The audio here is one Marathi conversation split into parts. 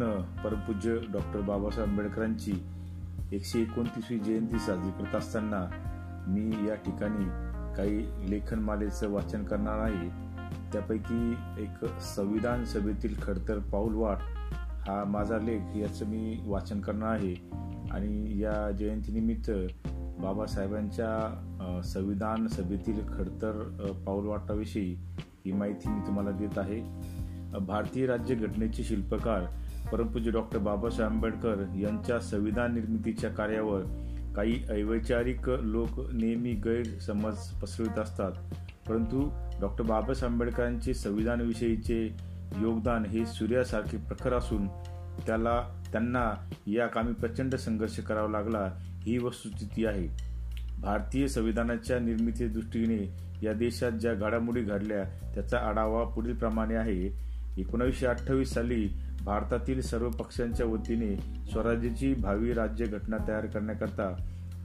भारतरत्न परमपूज्य डॉक्टर बाबासाहेब आंबेडकरांची एकशे एकोणतीसवी जयंती साजरी करत असताना मी या ठिकाणी काही लेखनमालेचं वाचन करणार आहे. त्यापैकी एक संविधान सभेतील खडतर पाऊलवाट हा माझा लेख याचं मी वाचन करणार आहे. आणि या जयंतीनिमित्त बाबासाहेबांच्या संविधान सभेतील खडतर पाऊलवाटाविषयी ही माहिती मी तुम्हाला देत आहे. भारतीय राज्यघटनेचे शिल्पकार परमपूज्य डॉक्टर बाबासाहेब आंबेडकर यांच्या संविधान निर्मितीच्या कार्यावर काही अवैचारिक लोक नेहमी गैरसमज पसरवित असतात. परंतु डॉक्टर बाबासाहेब आंबेडकरांचे संविधानाविषयीचे योगदान हे सूर्यासारखे प्रखर असून त्याला त्यांना या कामी प्रचंड संघर्ष करावा लागला ही वस्तुस्थिती आहे. भारतीय संविधानाच्या निर्मिती दृष्टीने या देशात ज्या घडामोडी घडल्या त्याचा आढावा पुढील प्रमाणे आहे. एकोणीसशे अठ्ठावीस साली भारतातील सर्व पक्षांच्या वतीने स्वराज्याची भावी राज्य घटना तयार करण्याकरता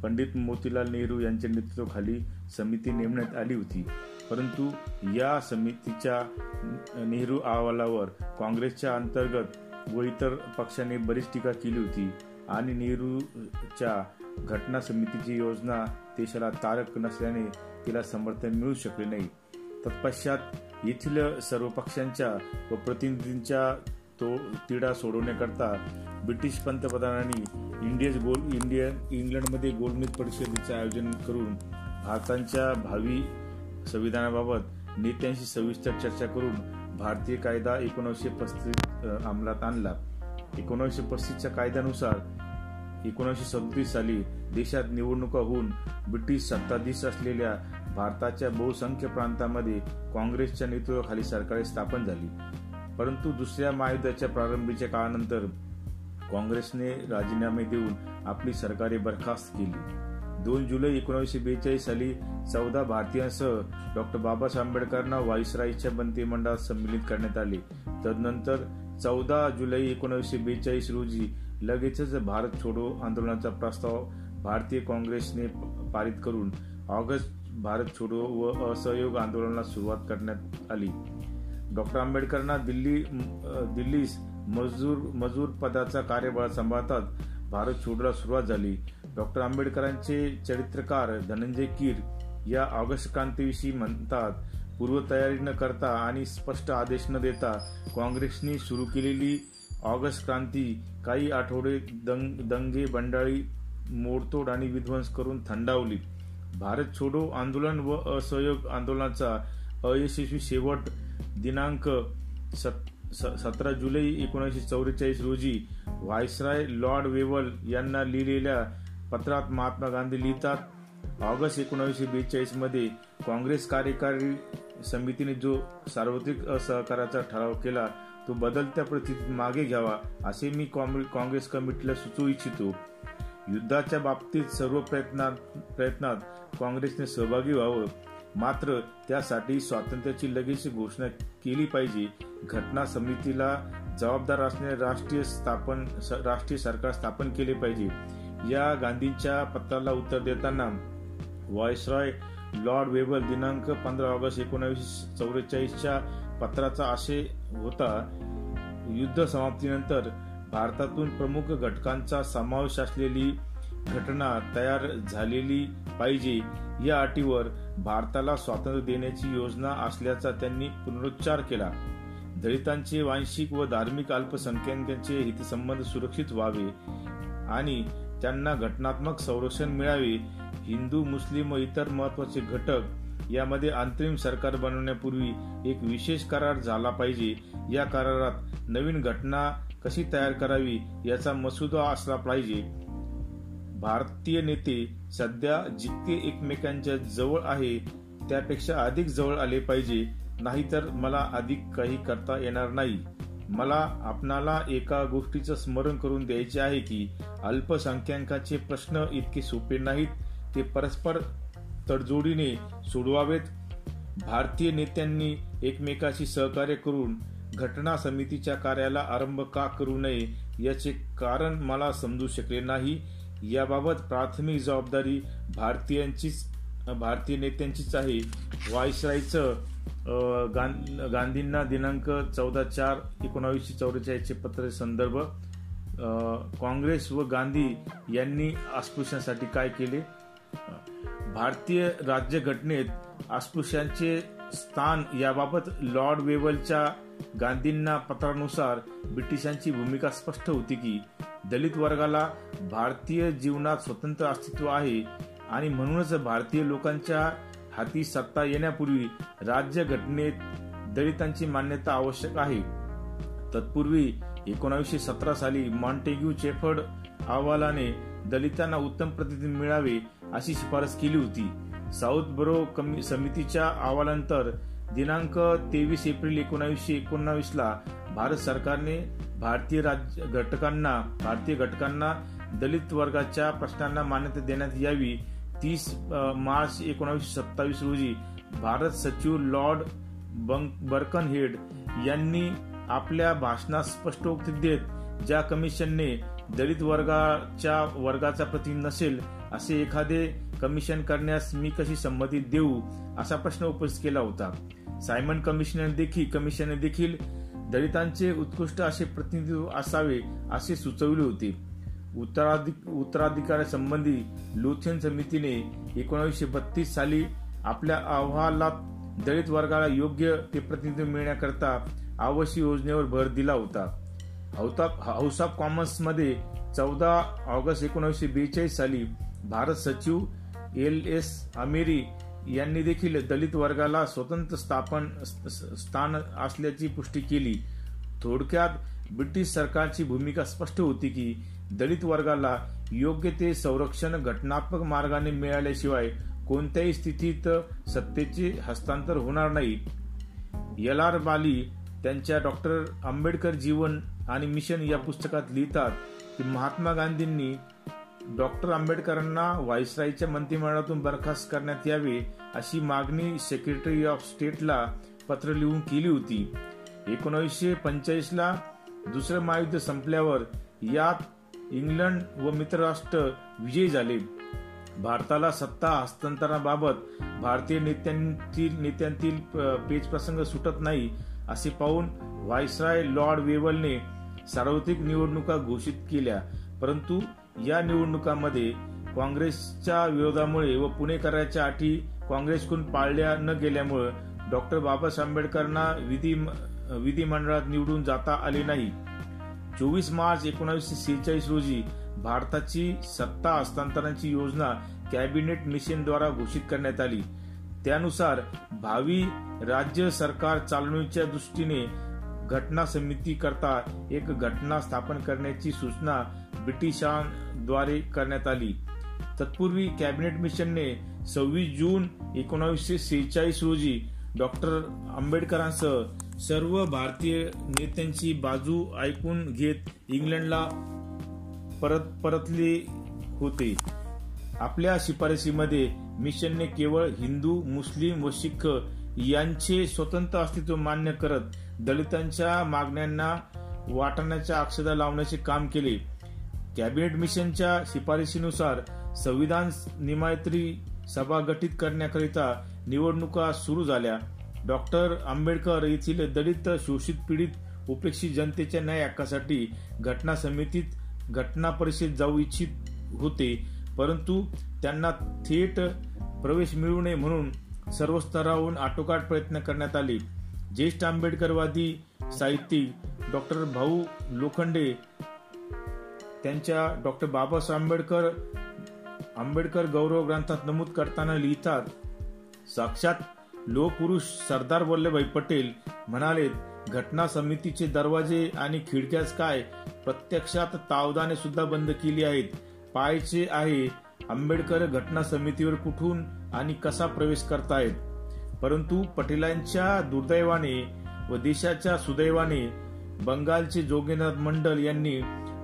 पंडित मोतीलाल नेहरू यांच्या नेतृत्वाखाली समिती नेमण्यात आली होती. परंतु या समितीच्या नेहरू अहवालावर काँग्रेसच्या अंतर्गत व इतर पक्षाने बरीच टीका केली होती आणि नेहरूच्या घटना समितीची योजना देशाला तारक नसल्याने तिला समर्थन मिळू शकले नाही. तत्पश्चात येथील सर्व पक्षांच्या व प्रतिनिधींच्या तो तिढा सोडवण्याकरता ब्रिटिश पंतप्रधानांनी इंडियज गोल इंडियन इंग्लंडमध्ये गोलमेज परिषदेचे आयोजन करून भारताच्या भावी संविधानाबाबत नेत्यांशी सविस्तर चर्चा करून भारतीय कायदा एकोणीसशे पस्तीस अंमलात आणला. एकोणीसशे पस्तीसच्या कायद्यानुसार एकोणीसशे सदतीस साली देशात निवडणुका होऊन ब्रिटिश सत्ताधीश असलेल्या भारताच्या बहुसंख्य प्रांतामध्ये काँग्रेसच्या नेतृत्वाखाली सरकारे स्थापन झाली. परंतु दुसऱ्या महायुद्धाच्या प्रारंभीच्या काळानंतर काँग्रेसने राजीनामे देऊन आपली सरकारे बरखास्त केली. दोन जुलै एकोणीसशे बेचाळीस साली चौदा भारतीयांसह डॉक्टर बाबासाहेब आंबेडकरांना व्हाईसराईच्या मंत्रिमंडळात संमिलित करण्यात आले. तदनंतर चौदा जुलै एकोणीसशे बेचाळीस रोजी लगेचच भारत छोडो आंदोलनाचा प्रस्ताव भारतीय काँग्रेसने पारित करून ऑगस्ट भारत छोडो व असहयोग आंदोलनाला सुरुवात करण्यात आली. डॉक्टर आंबेडकरांना दिल्ली दिल्लीस मजूर मजूर पदाचा कार्यभार सांभाळतात. भारत छोडोला सुरुवात झाली. डॉक्टर आंबेडकरांचे चरित्रकार धनंजय कीर या ऑगस्ट क्रांतीविषयी म्हणतात पूर्वतयारी न करता आणि स्पष्ट आदेश न देता काँग्रेसने सुरू केलेली ऑगस्ट क्रांती काही आठवडे दंग दंगे बंडाळी मोडतोड आणि विध्वंस करून थंडावली. भारत छोडो आंदोलन व असहयोग आंदोलनाचा अयशस्वी शेवट दिनांक सत सतरा जुलै एकोणीसशे चौवेचाळीस रोजी व्हायसराय लॉर्ड वेवल यांना लिहिलेल्या पत्रात महात्मा गांधी लिहितात ऑगस्ट एकोणीसशे बेचाळीसमध्ये काँग्रेस कार्यकारी समितीने जो सार्वत्रिक असहकाराचा ठराव केला तो बदलत्या परिस्थितीत मागे घ्यावा असे मी काँग्रेस कमिटीला सुचवू इच्छितो. युद्धाच्या बाबतीत सर्व प्रयत्नात प्रयत्नात काँग्रेसने सहभागी व्हावं. मात्र त्यासाठी स्वातंत्र्याची लगेच घोषणा केली पाहिजे. घटना समितीला जबाबदार असणे राष्ट्रीय स्थापन राष्ट्रीय सरकार स्थापन केले पाहिजे. या गांधींच्या पत्राला उत्तर देताना व्हॉइसरॉय लॉर्ड वेबल दिनांक पंधरा ऑगस्ट एकोणावीसशे चौवेचाळीसच्या पत्राचा आशय होता. युद्ध समाप्तीनंतर भारतातून प्रमुख घटकांचा समावेश असलेली घटना तयार झालेली पाहिजे. या अटीवर भारताला स्वातंत्र्य देण्याची योजना असल्याचा त्यांनी पुनरुच्चार केला. दलितांचे वांशिक व धार्मिक अल्पसंख्याकांचे हितसंबंध सुरक्षित व्हावे आणि त्यांना घटनात्मक संरक्षण मिळावे. हिंदू मुस्लिम व इतर महत्त्वाचे घटक यामध्ये अंतरिम सरकार बनवण्यापूर्वी एक विशेष करार झाला पाहिजे. या करारात नवीन घटना कशी तयार करावी याचा मसुदा असला पाहिजे. भारतीय नेते सध्या जितके एकमेकांच्या जवळ आहे त्यापेक्षा अधिक जवळ आले पाहिजे. नाहीतर मला अधिक काही करता येणार नाही. मला आपणाला एका गोष्टीचं स्मरण करून द्यायचे आहे की अल्पसंख्याकांचे प्रश्न इतके सोपे नाहीत. ते परस्पर तडजोडीने सोडवावेत. भारतीय नेत्यांनी एकमेकाशी सहकार्य करून घटना समितीच्या कार्याला आरंभ का करू नये याचे कारण मला समजू शकले नाही. याबाबत प्राथमिक जबाबदारी भारतीयांचीच भारतीय नेत्यांचीच आहे. व्हायसरायचं गांधींना दिनांक चौदा चार एकोणावीसशे चौवेचाळीसचे पत्र संदर्भ काँग्रेस व गांधी यांनी अस्पृश्यांसाठी काय केले? भारतीय राज्यघटनेत अस्पृश्यांचे स्थान याबाबत लॉर्ड वेवलच्या गांधींना पत्रानुसार ब्रिटिशांची भूमिका स्पष्ट होती की दलित वर्गाला भारतीय जीवनात स्वतंत्र अस्तित्व आहे आणि म्हणूनच भारतीय लोकांच्या हाती सत्ता येण्यापूर्वी राज्य घटनेत दलितांची मान्यता आवश्यक आहे. तत्पूर्वी एकोणावीसशे सतरा साली मॉन्टेग्यू चेफर्ड अहवालाने दलितांना उत्तम प्रतिनिधी मिळावे अशी शिफारस केली होती. साऊथ बरो समितीच्या अहवालानंतर दिनांक तेवीस एप्रिल एकोणावीसशे एकोणावीस ला भारत सरकारने भारतीय राज्य घटकांना भारतीय घटकांना दलित वर्गाच्या प्रश्नांना मान्यता देण्यात यावी. तीस मार्च एकोणावीसशे सत्तावीस रोजी भारत सचिव लॉर्ड बर्कनहेड यांनी आपल्या भाषणात स्पष्टोक्ती देत ज्या कमिशनने दलित वर्गाच्या वर्गाचा प्रतिनिधी नसेल असे एखादे कमिशन करण्यास मी कशी संमती देऊ असा प्रश्न उपस्थित केला होता. सायमन कमिशनर देखील कमिशनने देखील दलितांचे उत्कृष्ट असे प्रतिनिधित्व असावे असे सुचवले होते. उत्तराधिक उत्तराधिकाऱ्यासंबंधी लुथेन समितीने एकोणीसशे बत्तीस साली आपल्या अहवालात दलित वर्गाला योग्य ते प्रतिनिधित्व मिळण्याकरता आवश्यक योजनेवर भर दिला होता हाऊस ऑफ कॉमन्समध्ये चौदा ऑगस्ट एकोणीसशे बेचाळीस साली भारत सचिव एल एस अमेरी यांनी देखील दलित वर्गाला स्वतंत्र स्थापन स्थान असल्याची पुष्टी केली. थोडक्यात ब्रिटिश सरकारची भूमिका स्पष्ट होती की दलित वर्गाला योग्य ते संरक्षण घटनात्मक मार्गाने मिळाल्याशिवाय कोणत्याही स्थितीत सत्तेचे हस्तांतर होणार नाही. एल आर बाली त्यांच्या डॉक्टर आंबेडकर जीवन आणि मिशन या पुस्तकात लिहितात की महात्मा गांधींनी डॉक्टर आंबेडकरांना व्हाईसरायच्या मंत्रिमंडळातून बरखास्त करण्यात यावे अशी मागणी सेक्रेटरी ऑफ स्टेटला पत्र लिहून केली होती. एकोणीसशे पंचेचाळीसला दुसरं महायुद्ध संपल्यावर यात इंग्लंड व मित्रराष्ट्र विजयी झाले. भारताला सत्ता हस्तांतरणाबाबत भारतीय नेत्यांतील नेत्यांतील पेच प्रसंग सुटत नाही असे पाहून व्हायसराय लॉर्ड वेवलने सार्वत्रिक निवडणुका घोषित केल्या. परंतु या निवडणुकांमध्ये काँग्रेसच्या विरोधामुळे व पुणेकराच्या अटी काँग्रेसकडून पाळल्या न गेल्यामुळे डॉक्टर बाबासाहेब आंबेडकरांना विधी विधिमंडळात निवडून जाता आले नाही. चोवीस मार्च एकोणीसशे सेहेचाळीस रोजी भारताची सत्ता हस्तांतरणाची योजना कॅबिनेट मिशनद्वारा घोषित करण्यात आली. त्यानुसार भावी राज्य सरकार चालवणीच्या दृष्टीने घटना समिती करता एक घटना स्थापन करण्याची सूचना ब्रिटिशांद्वारे करण्यात आली. तत्पूर्वी कॅबिनेट मिशनने सव्वीस जून एकोणावीसशे सेहेचाळीस रोजी डॉक्टर आंबेडकरांसह सर्व भारतीय नेत्यांची बाजू ऐकून घेत इंग्लंडला परत परतले होते. आपल्या शिफारसीमध्ये मिशनने केवळ हिंदू मुस्लिम व शिख यांचे स्वतंत्र अस्तित्व मान्य करत दलितांच्या मागण्यांना वाटण्याच्या अक्षता लावण्याचे काम केले. कॅबिनेट मिशनच्या शिफारशीनुसार संविधान निमायत्री सभा गठीत करण्याकरिता निवडणुका सुरू झाल्या. डॉक्टर आंबेडकर येथील दलित शोषित पीडित उपेक्षित जनतेच्या न्याय हक्कासाठी घटना समितीत घटना परिषद जाऊ इच्छित होते परंतु त्यांना थेट प्रवेश मिळू नये म्हणून सर्व स्तरावरून आटोकाट प्रयत्न करण्यात आले. ज्येष्ठ आंबेडकरवादी साहित्यिक डॉक्टर भाऊ लोखंडे त्यांच्या डॉक्टर बाबासाहेब आंबेडकर आंबेडकर गौरव ग्रंथात नमूद करताना लिहितात साक्षात लोकपुरुष सरदार वल्लभभाई पटेल म्हणाले घटना समितीचे दरवाजे आणि खिडक्याच काय प्रत्यक्षात तावदाने सुद्धा बंद केली आहेत. पाहायचे आहे आंबेडकर घटना समितीवर कुठून आणि कसा प्रवेश करतायत. परंतु पटेलांच्या दुर्दैवाने व देशाच्या सुदैवाने बंगालचे जोगेनाथ मंडल यांनी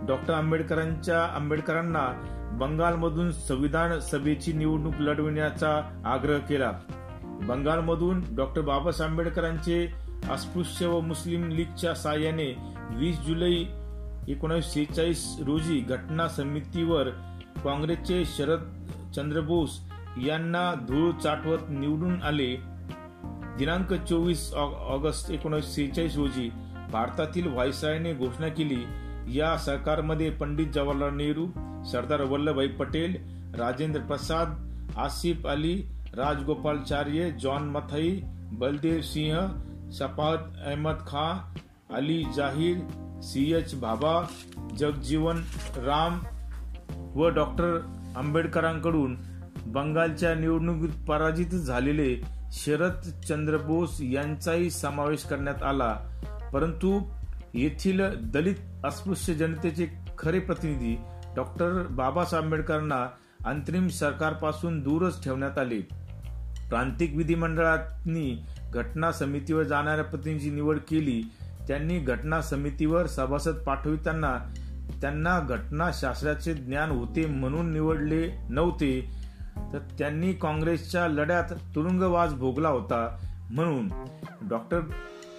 डॉक्टर आंबेडकरांच्या आंबेडकरांना बंगालमधून संविधान सभेची निवडणूक लढविण्याचा आग्रह केला. बंगालमधून डॉक्टर बाबासाहेब आंबेडकरांचे अस्पृश्य व मुस्लिम लीगच्या साह्याने वीस जुलै एकोणीसशे सेहेचाळीस रोजी घटना समितीवर काँग्रेसचे शरद चंद्र बोस यांना धूळ चाटवत निवडून आले. दिनांक चोवीस ऑगस्ट एकोणीसशे सेहेचाळीस रोजी भारतातील व्हायसरायने घोषणा केली या सरकारमध्ये Pandit Jawaharlal Nehru Sardar Vallabhbhai Patel Rajendra Prasad Asaf Ali Rajagopalachari John Mathai Baldev Singh Shafaat Ahmad Khan Ali Zaheer C H Bhabha Jagjivan Ram व डॉक्टर आंबेडकरांकडून बंगालच्या निवडणुकीत पराजित झालेले शरद चंद्र बोस यांचाही समावेश करण्यात आला. परंतु येथील दलित अस्पृश्य जनतेचे खरे प्रतिनिधी डॉक्टर बाबासाहेब आंबेडकरांना अंतरिम सरकारपासून दूरच ठेवण्यात आले. प्रांतिक विधिमंडळांनी घटना समितीवर जाणाऱ्या प्रतिनिधीची निवड केली. त्यांनी घटना समितीवर सभासद पाठविताना त्यांना घटना शास्त्राचे ज्ञान होते म्हणून निवडले नव्हते. तर त्यांनी काँग्रेसच्या लढ्यात तुरुंगवास भोगला होता म्हणून डॉक्टर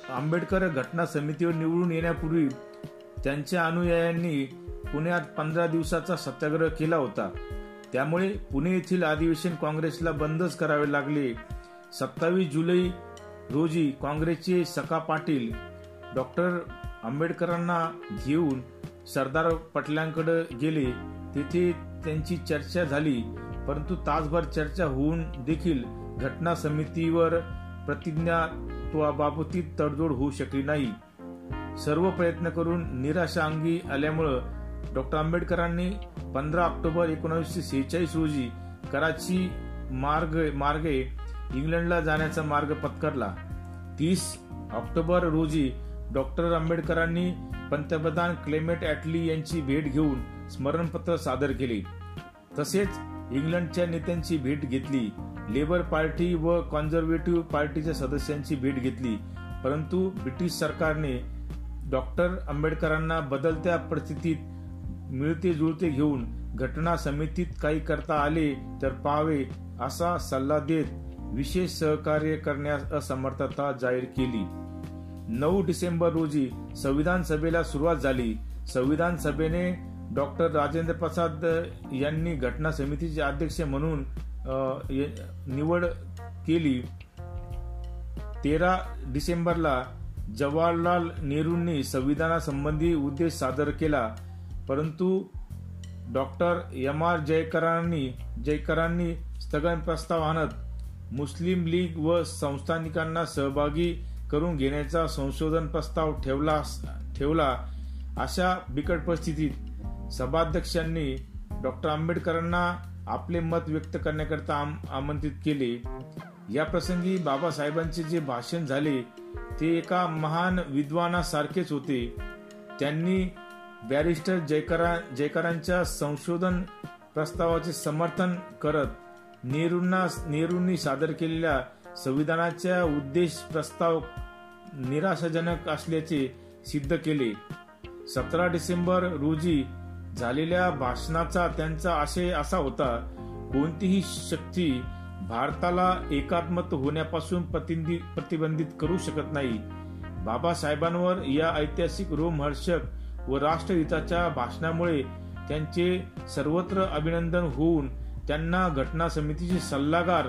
आंबेडकर घटना समितीवर निवडून येण्यापूर्वी त्यांच्या अनुयायांनी पुण्यात पंधरा दिवसाचा सत्याग्रह केला होता. त्यामुळे पुणे येथील अधिवेशन काँग्रेसला बंदच करावे लागले. सत्तावीस जुलै रोजी काँग्रेसचे सका पाटील डॉक्टर आंबेडकरांना घेऊन सरदार पटलांकडे गेले. तेथे त्यांची चर्चा झाली परंतु तासभर चर्चा होऊन देखील घटना समितीवर प्रतिज्ञा बाबतीत तडजोड होऊ शकली नाही. सर्व प्रयत्न करून निराशा अंगी आल्यामुळं डॉक्टर आंबेडकरांनी पंधरा ऑक्टोबर एकोणीसशे सेहेचाळीस रोजी कराची मार्ग मार्गे इंग्लंडला जाण्याचा मार्ग पत्करला. तीस ऑक्टोबर रोजी डॉक्टर आंबेडकरांनी पंतप्रधान क्लेमेट ॲटली यांची भेट घेऊन स्मरणपत्र सादर केले. तसेच इंग्लंडच्या नेत्यांची भेट घेतली. लेबर पार्टी व कॉन्झर्वेटिव्ह पार्टीच्या सदस्यांची भेट घेतली. परंतु ब्रिटिश सरकारने डॉक्टर आंबेडकरांना बदलत्या परिस्थितीत मिळते जुळते घेऊन घटना समितीत काही करता आले तर पाहावे असा सल्ला देत विशेष सहकार्य करण्यास असमर्थता जाहीर केली. नऊ डिसेंबर रोजी संविधान सभेला सुरुवात झाली. संविधान सभेने डॉक्टर राजेंद्र प्रसाद यांनी घटना समितीचे अध्यक्ष म्हणून निवड केली. तेरा डिसेंबरला जवाहरलाल नेहरूंनी संविधानासंबंधी उद्देश सादर केला. परंतु डॉक्टर एम आर जयकरांनी जयकरांनी स्थगन प्रस्ताव आणत मुस्लिम लीग व संस्थानिकांना सहभागी करून घेण्याचा संशोधन प्रस्ताव ठेवला ठेवला अशा बिकट परिस्थितीत सभाध्यक्षांनी डॉक्टर आंबेडकरांना आपले मत व्यक्त करण्याकरता आमंत्रित केले. या प्रसंगी बाबासाहेबांचे जे भाषण झाले ते एका महान विद्वानासारखेच होते. त्यांनी बॅरिस्टर जयकरा जयकरांच्या संशोधन प्रस्तावाचे समर्थन करत नेहरूंना नेहरूंनी सादर केलेल्या संविधानाच्या उद्देश प्रस्ताव निराशाजनक असल्याचे सिद्ध केले. सतरा डिसेंबर रोजी झालेल्या भाषणाचा त्यांचा आशय असा होता कोणतीही शक्ती भारताला एकात्मत होण्यापासून प्रतिबंधित करू शकत नाही. बाबासाहेबांवर या ऐतिहासिक रोमहर्षक व राष्ट्रहिताच्या भाषणामुळे त्यांचे सर्वत्र अभिनंदन होऊन त्यांना घटना समितीचे सल्लागार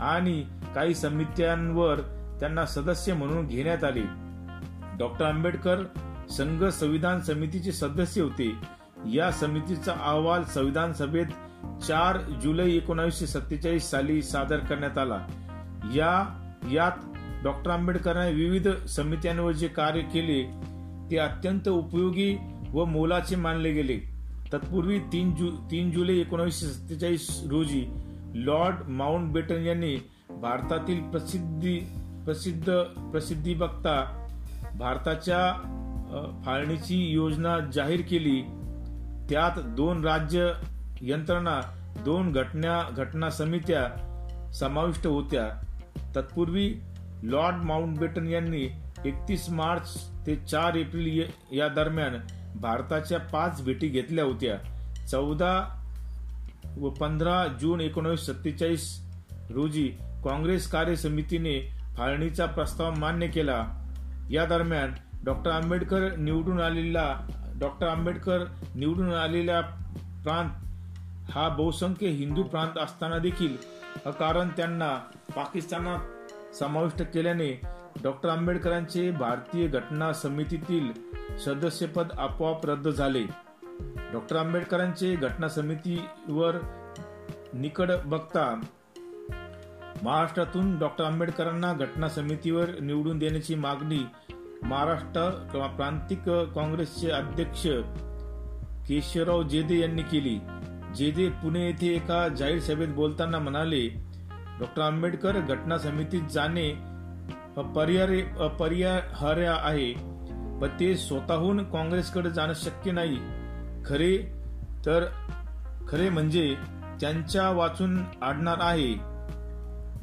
आणि काही समित्यांवर त्यांना सदस्य म्हणून घेण्यात आले. डॉक्टर आंबेडकर संघ संविधान समितीचे सदस्य होते. या समितीचा अहवाल संविधान सभेत चार जुलै एकोणीसशे सत्तेचाळीस साली सादर करण्यात आला. या यात डॉक्टर आंबेडकरांनी विविध समित्यांवर जे कार्य केले ते अत्यंत उपयोगी व मोलाचे मानले गेले. तत्पूर्वी तीन जु तीन जुलै एकोणीसशे सत्तेचाळीस रोजी लॉर्ड माउंट बेटन यांनी भारतातील प्रसिद्धी प्रसिद्ध प्रसिद्धी बघता भारताच्या फाळणीची योजना जाहीर केली. त्यात दोन राज्य यंत्रणा दोन घटना घटना समित्या समाविष्ट होत्या. तत्पूर्वी लॉर्ड माउंटबेटन यांनी एकतीस मार्च ते चार एप्रिल या दरम्यान भारताच्या पाच भेटी घेतल्या होत्या. चौदा व पंधरा जून एकोणीसशे सत्तेचाळीस रोजी काँग्रेस कार्य समितीने फाळणीचा प्रस्ताव मान्य केला. या दरम्यान डॉक्टर आंबेडकर निवडून आलेला डॉक्टर आंबेडकर निवडून आलेला प्रांत हा बहुसंख्य हिंदू प्रांत असताना देखील कारण त्यांना पाकिस्तानात समाविष्ट केल्याने डॉक्टर आंबेडकरांचे भारतीय घटना समितीतील सदस्यपद आपोआप रद्द झाले. डॉक्टर आंबेडकरांचे घटना समितीवर निकड बघता महाराष्ट्रातून डॉक्टर आंबेडकरांना घटना समितीवर निवडून देण्याची मागणी महाराष्ट्र किंवा प्रांतिक काँग्रेसचे अध्यक्ष केशवराव जेदे यांनी केली. जेदे पुणे येथे एका जाहीर सभेत बोलताना म्हणाले डॉक्टर आंबेडकर घटना समितीत जाणे अपरिहार्य आहे व ते स्वतःहून काँग्रेसकडे जाणं शक्य नाही. खरे तर खरे म्हणजे त्यांच्या वाचून आडणार आहे.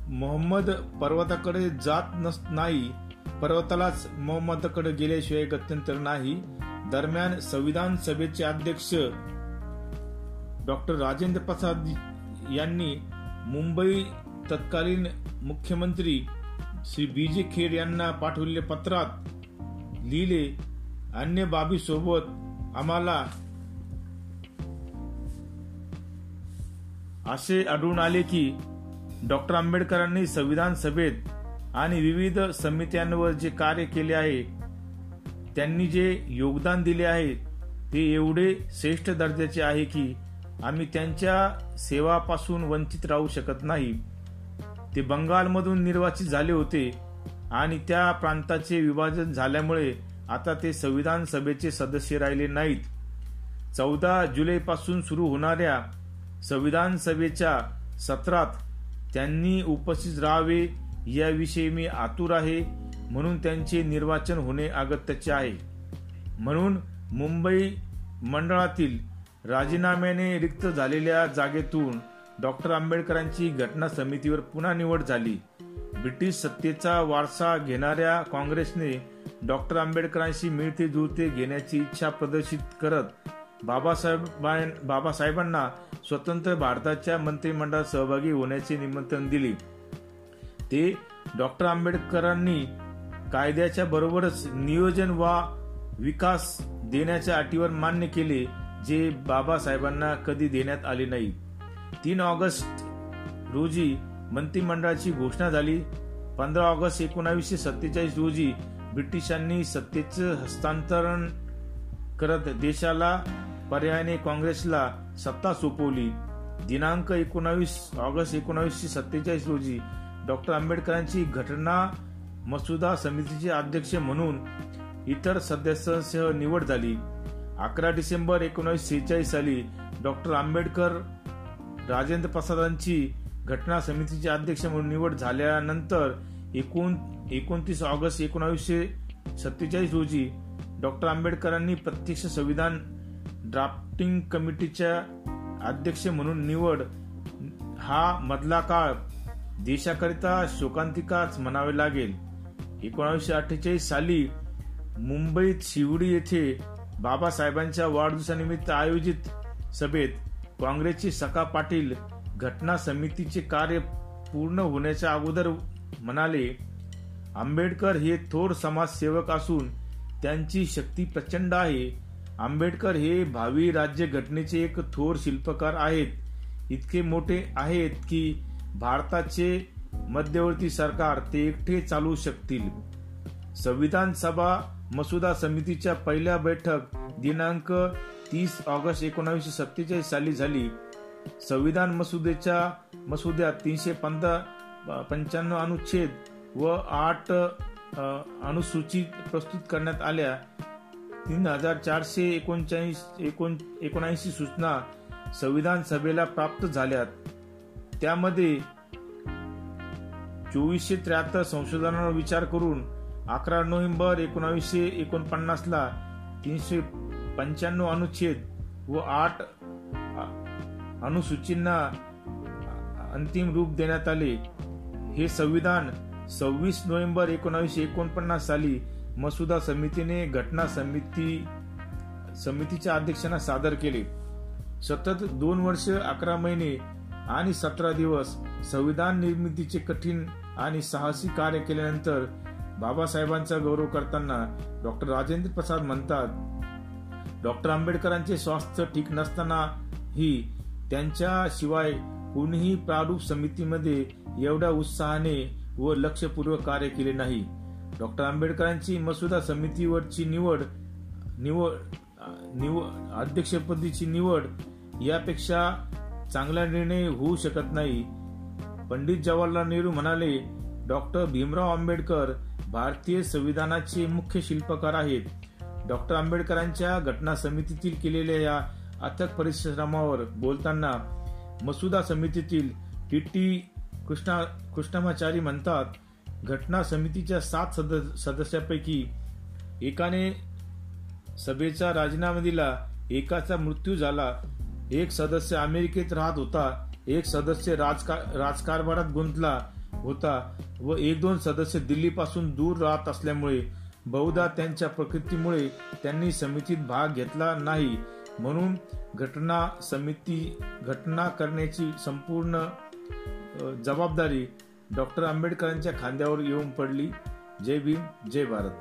मोहम्मद पर्वताकडे जात नस नाही पर्वतालाच मोहम्मदकडे गेल्याशिवाय गत्यंतर नाही. दरम्यान संविधान सभेचे अध्यक्ष डॉक्टर राजेंद्र प्रसाद यांनी मुंबई तत्कालीन मुख्यमंत्री श्री बी जे खेर यांना पाठवलेल्या पत्रात लिहिले अन्य बाबीसोबत आम्हाला असे आढळून आले की डॉक्टर आंबेडकरांनी संविधान सभेत आणि विविध समित्यांवर जे कार्य केले आहे त्यांनी जे योगदान दिले आहे ते एवढे श्रेष्ठ दर्जाचे आहे की आम्ही त्यांच्या सेवापासून वंचित राहू शकत नाही. ते बंगालमधून निर्वाचित झाले होते आणि त्या प्रांताचे विभाजन झाल्यामुळे आता ते संविधान सभेचे सदस्य राहिले नाहीत. चौदा जुलैपासून सुरू होणाऱ्या संविधान सभेच्या सत्रात त्यांनी उपस्थित राहावे याविषयी मी आतुर आहे म्हणून त्यांचे निर्वाचन होणे अगत्याचे आहे. म्हणून मुंबई मंडळातील राजीनाम्याने रिक्त झालेल्या जागेतून डॉक्टर आंबेडकरांची घटना समितीवर पुन्हा निवड झाली. ब्रिटिश सत्तेचा वारसा घेणाऱ्या काँग्रेसने डॉक्टर आंबेडकरांशी मिळते जुळते घेण्याची इच्छा प्रदर्शित करत बाबासाहेब बाबासाहेबांना स्वतंत्र भारताच्या मंत्रिमंडळात सहभागी होण्याचे निमंत्रण दिले. ते डॉक्टर आंबेडकरांनी कायद्याच्या बरोबरच नियोजन वा विकास देण्याच्या अटीवर मान्य केले जे बाबासाहेबांना कधी देण्यात आले नाही. तीन ऑगस्ट रोजी मंत्रिमंडळाची घोषणा झाली. पंधरा ऑगस्ट एकोणावीसशे सत्तेचाळीस रोजी ब्रिटिशांनी सत्तेचं हस्तांतरण करत देशाला पर्यायाने काँग्रेसला सत्ता सोपवली. दिनांक एकोणावीस ऑगस्ट एकोणावीसशे सत्तेचाळीस रोजी डॉक्टर आंबेडकरांची घटना मसुदा समितीचे अध्यक्ष म्हणून इतर सदस्यांसह निवड झाली. अकरा डिसेंबर एकोणीसशे सेहेचाळीस साली डॉक्टर आंबेडकर राजेंद्र प्रसादांची घटना समितीचे अध्यक्ष म्हणून निवड झाल्यानंतर एकूण एकोणतीस ऑगस्ट एकोणावीसशे सत्तेचाळीस रोजी डॉक्टर आंबेडकरांनी प्रत्यक्ष संविधान ड्राफ्टिंग कमिटीच्या अध्यक्ष म्हणून निवड हा मधला काळ देशाकरिता शोकांतिकाच म्हणावे लागेल. एकोणीसशे अठ्ठेचाळीस साली मुंबईत शिवडी येथे बाबासाहेबांच्या वाढदिवसानिमित्त आयोजित सभेत काँग्रेसचे सका पाटील घटना समितीचे कार्य पूर्ण होण्याच्या अगोदर म्हणाले आंबेडकर हे थोर समाजसेवक असून त्यांची शक्ती प्रचंड आहे. आंबेडकर हे भावी राज्य घटनेचे एक थोर शिल्पकार आहेत. इतके मोठे आहेत की भारताचे मध्यवर्ती सरकार ते एकटे चालू शकतील. संविधान सभा मसुदा समितीच्या पहिल्या बैठक दिनांक तीस ऑगस्ट एकोणावीसशे सत्तेचाळीस साली झाली. संविधान मसुदेच्या मसुद्यात तीनशे पंधरा पंच्याण्णव अनुच्छेद व आठ अनुसूची प्रस्तुत करण्यात आल्या. तीन हजार चारशे एकोणचाळीस एकोण एकोणऐंशी सूचना संविधान सभेला प्राप्त झाल्यात. त्यामध्ये चोवीसशे त्र्याहत्तर संशोधनावर विचार करून अकरा नोव्हेंबर एकोणावीसशे एकोणपन्नासला तीनशे पंच्याण्णव अनुच्छेद व आठ अनुसूचींना अंतिम रूप देण्यात आले. हे संविधान सव्वीस नोव्हेंबर एकोणावीसशे एकोणपन्नास साली मसुदा समितीने घटना समिती समितीच्या अध्यक्षांना सादर केले. सतत दोन वर्ष अकरा महिने आणि सतरा दिवस संविधान निर्मितीचे कठीण आणि साहसी कार्य केल्यानंतर बाबासाहेबांचा गौरव करताना डॉक्टर राजेंद्र प्रसाद म्हणतात डॉक्टर आंबेडकरांचे स्वास्थ्य ठीक नसतानाही त्यांच्याशिवाय कोणीही प्रारूप समितीमध्ये एवढ्या उत्साहाने व लक्षपूर्वक कार्य केले नाही. डॉक्टर आंबेडकरांची मसुदा समितीवरची निवड निवड निवड अध्यक्षपदीची निवड यापेक्षा चांगला निर्णय होऊ शकत नाही. पंडित जवाहरलाल नेहरू म्हणाले डॉक्टर भीमराव आंबेडकर भारतीय संविधानाचे मुख्य शिल्पकार आहेत. डॉक्टर आंबेडकरांच्या घटना समितीतील केलेल्या या अथक परिश्रमावर बोलताना मसुदा समितीतील टी टी. कृष्णा कृष्णमाचारी म्हणतात घटना समितीच्या सात सदस्यापैकी एकाने सभेचा राजीनामा दिला. एकाचा मृत्यू झाला. एक सदस्य अमेरिकेत राहत होता एक सदस्य राजकारभारात गुंतला होता व एक दोन सदस्य दिल्लीपासून दूर राहत असल्यामुळे बहुधा त्यांच्या प्रकृतीमुळे त्यांनी समितीत भाग घेतला नाही. म्हणून घटना समिती घटना करण्याची संपूर्ण जबाबदारी डॉक्टर आंबेडकरांच्या खांद्यावर येऊन पडली. जय भीम जय भारत.